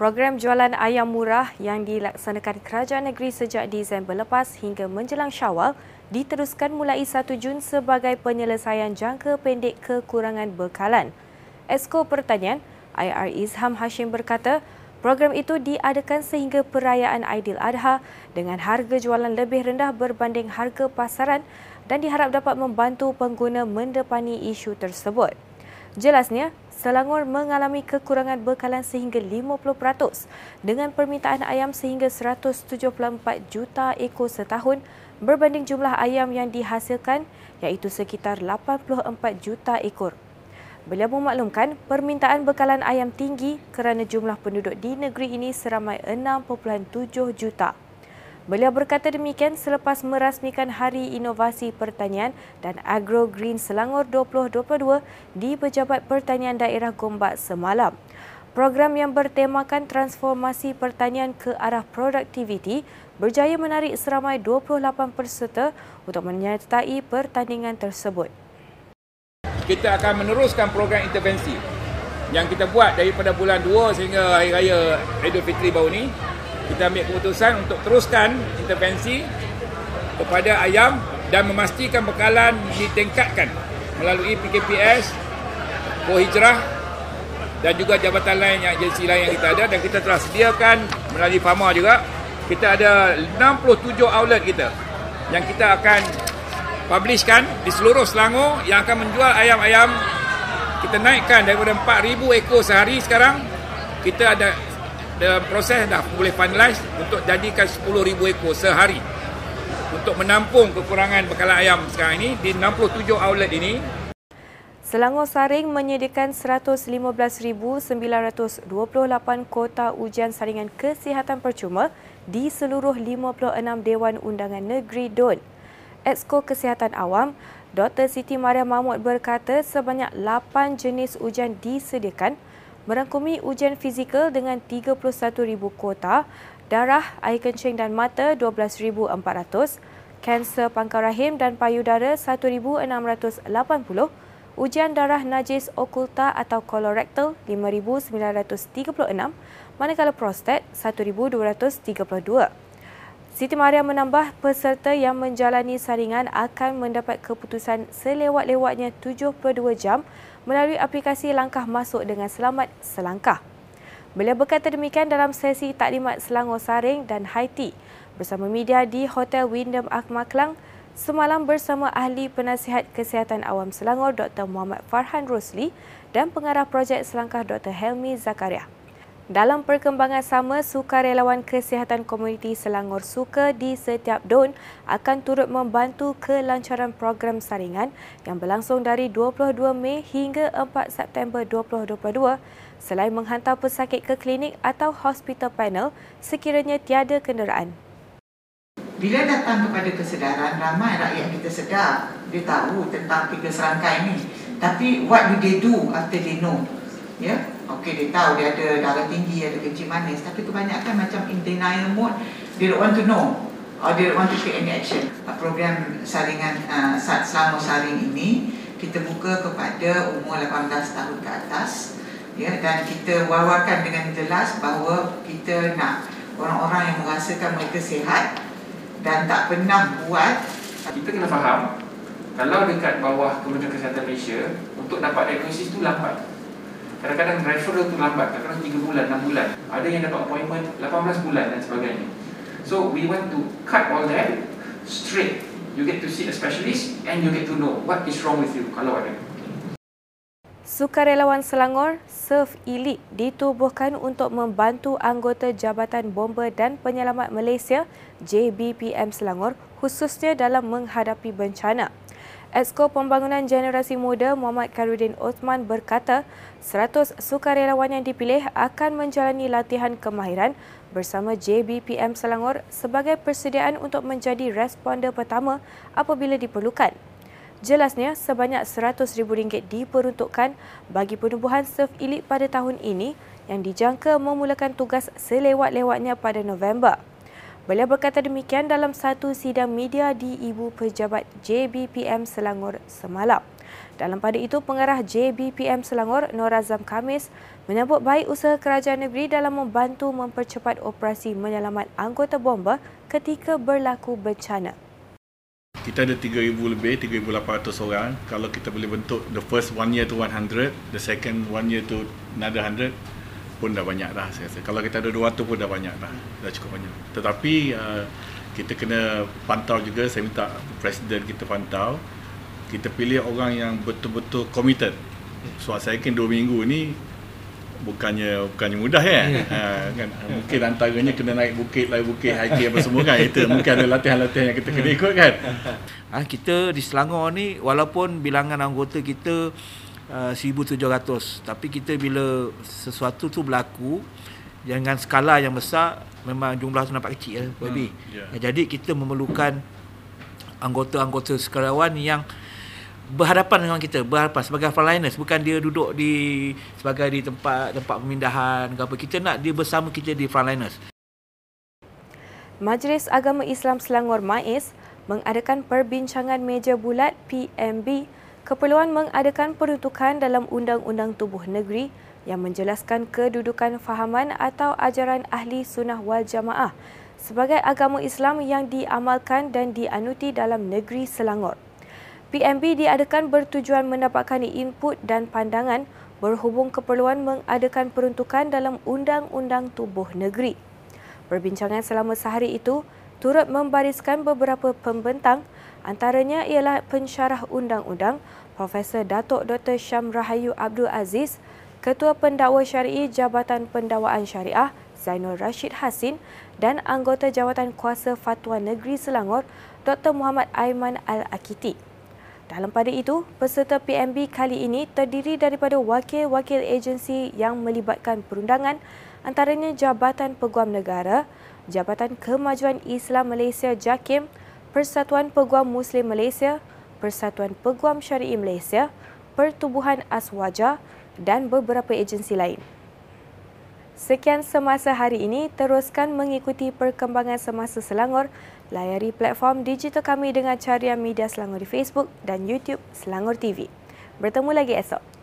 Program jualan ayam murah yang dilaksanakan kerajaan negeri sejak Disember lepas hingga menjelang Syawal diteruskan mulai 1 Jun sebagai penyelesaian jangka pendek kekurangan bekalan. Esko Pertanian, IR Izham Hashim berkata, program itu diadakan sehingga perayaan Adha dengan harga jualan lebih rendah berbanding harga pasaran dan diharap dapat membantu pengguna mendepani isu tersebut. Jelasnya, Selangor mengalami kekurangan bekalan sehingga 50% dengan permintaan ayam sehingga 174 juta ekor setahun berbanding jumlah ayam yang dihasilkan iaitu sekitar 84 juta ekor. Beliau memaklumkan permintaan bekalan ayam tinggi kerana jumlah penduduk di negeri ini seramai 6.7 juta. Beliau berkata demikian selepas merasmikan Hari Inovasi Pertanian dan Agro Green Selangor 2022 di Pejabat Pertanian Daerah Gombak semalam. Program yang bertemakan transformasi pertanian ke arah produktiviti berjaya menarik seramai 28 peserta untuk menyertai pertandingan tersebut. Kita akan meneruskan program intervensi yang kita buat daripada bulan 2 sehingga Hari Raya Aidilfitri baru ini kita ambil keputusan untuk teruskan intervensi kepada ayam dan memastikan bekalan ditingkatkan melalui PKPS, Hijrah dan juga jabatan lain yang agensi lain yang kita ada. Dan kita telah sediakan melalui Fama juga kita ada 67 outlet kita yang kita akan publishkan di seluruh Selangor yang akan menjual ayam-ayam. Kita naikkan daripada 4,000 ekor sehari sekarang kita ada dalam proses dah boleh finalize untuk jadikan 10,000 ekor sehari untuk menampung kekurangan bekalan ayam sekarang ini di 67 outlet ini. Selangor Saring menyediakan 115,928 kota ujian saringan kesihatan percuma di seluruh 56 Dewan Undangan Negeri DUN. Exko Kesihatan Awam, Dr. Siti Maria Mahmud berkata sebanyak 8 jenis ujian disediakan merangkumi ujian fizikal dengan 31,000 kuota, darah, air kencing dan mata 12,400, kanser pangkal rahim dan payudara 1,680, ujian darah najis okulta atau kolorektal 5,936, manakala prostat 1,232. Siti Maria menambah peserta yang menjalani saringan akan mendapat keputusan selewat-lewatnya 72 jam melalui aplikasi Langkah Masuk dengan Selamat Selangkah. Beliau berkata demikian dalam sesi taklimat Selangor Saring dan Haiti bersama media di Hotel Wyndham Akmal Klang semalam bersama ahli penasihat kesihatan awam Selangor Dr. Muhammad Farhan Rosli dan pengarah projek Selangkah Dr. Helmi Zakaria. Dalam perkembangan sama, sukarelawan kesihatan komuniti Selangor Suka di setiap DON akan turut membantu kelancaran program saringan yang berlangsung dari 22 Mei hingga 4 September 2022 selain menghantar pesakit ke klinik atau hospital panel sekiranya tiada kenderaan. Bila datang kepada kesedaran, ramai rakyat kita sedar. Dia tahu tentang tiga serangkai ini. Tapi what do they do after they know? Ya, yeah? Okey, dia tahu dia ada darah tinggi, ada kencing manis. Tapi kebanyakan macam in denial mode They don't want to know. Or they don't want to take any action. Program saringan uh, selama saring ini Kita buka kepada umur 18 tahun ke atas ya, Dan kita wawarkan dengan jelas bahawa Kita nak orang-orang yang merasakan mereka sihat Dan tak pernah buat. Kita kena faham Kalau dekat bawah Kementerian Kesihatan Malaysia Untuk dapat diagnosis tu lambat Kadang-kadang referral tu lambat, kadang-kadang 3 bulan, 6 bulan. Ada yang dapat appointment 18 bulan dan sebagainya. So we want to cut all that straight. You get to see a specialist and you get to know what is wrong with you kalau ada. Sukarelawan Selangor, Surf Elite ditubuhkan untuk membantu anggota Jabatan Bomba dan Penyelamat Malaysia JBPM Selangor khususnya dalam menghadapi bencana. Exko Pembangunan Generasi Muda Muhammad Karudin Osman berkata 100 sukarelawan yang dipilih akan menjalani latihan kemahiran bersama JBPM Selangor sebagai persediaan untuk menjadi responder pertama apabila diperlukan. Jelasnya, sebanyak RM100,000 diperuntukkan bagi penubuhan surf elit pada tahun ini yang dijangka memulakan tugas selewat-lewatnya pada November. Beliau berkata demikian dalam satu sidang media di Ibu Pejabat JBPM Selangor semalam. Dalam pada itu, pengarah JBPM Selangor, Nur Azam Kamis, menyambut baik usaha kerajaan negeri dalam membantu mempercepat operasi menyelamat anggota bomba ketika berlaku bencana. Kita ada 3,000 lebih, 3,800 orang. Kalau kita boleh bentuk the first one year to 100, the second one year to another 100, pun dah banyak dah saya rasa. Kalau kita ada 200 pun dah banyak dah. Dah cukup banyak. Tetapi uh, kita kena pantau juga, saya minta Presiden kita pantau kita pilih orang yang betul-betul committed. So saya yakin dua minggu ni bukannya bukannya mudah ya. ha, kan mungkin antaranya kena naik bukit lain bukit hiking apa semua kan itu mungkin ada latihan-latihan yang kita kena ikut kan. Ha, kita di Selangor ni walaupun bilangan anggota kita uh, 1700 tapi kita bila sesuatu tu berlaku dengan skala yang besar memang jumlah tu nampak kecil hmm, lebih. Yeah. Jadi kita memerlukan anggota-anggota sukarelawan yang berhadapan dengan kita berhadapan sebagai frontliners bukan dia duduk di sebagai di tempat tempat pemindahan ke apa kita nak dia bersama kita di frontliners Majlis Agama Islam Selangor MAIS mengadakan perbincangan meja bulat PMB keperluan mengadakan peruntukan dalam Undang-Undang Tubuh Negeri yang menjelaskan kedudukan fahaman atau ajaran ahli sunnah wal jamaah sebagai agama Islam yang diamalkan dan dianuti dalam negeri Selangor. PMB diadakan bertujuan mendapatkan input dan pandangan berhubung keperluan mengadakan peruntukan dalam Undang-Undang Tubuh Negeri. Perbincangan selama sehari itu turut membariskan beberapa pembentang antaranya ialah pensyarah undang-undang Profesor Datuk Dr. Syam Rahayu Abdul Aziz, Ketua Pendakwa Syari'i Jabatan Pendakwaan Syariah Zainul Rashid Hasin dan anggota Jawatan Kuasa Fatwa Negeri Selangor Dr. Muhammad Aiman Al-Akiti. Dalam pada itu, peserta PMB kali ini terdiri daripada wakil-wakil agensi yang melibatkan perundangan antaranya Jabatan Peguam Negara, Jabatan Kemajuan Islam Malaysia JAKIM, Persatuan Peguam Muslim Malaysia, Persatuan Peguam Syari'i Malaysia, Pertubuhan Aswaja dan beberapa agensi lain. Sekian semasa hari ini, teruskan mengikuti perkembangan semasa Selangor Layari platform digital kami dengan carian media Selangor di Facebook dan YouTube Selangor TV. Bertemu lagi esok.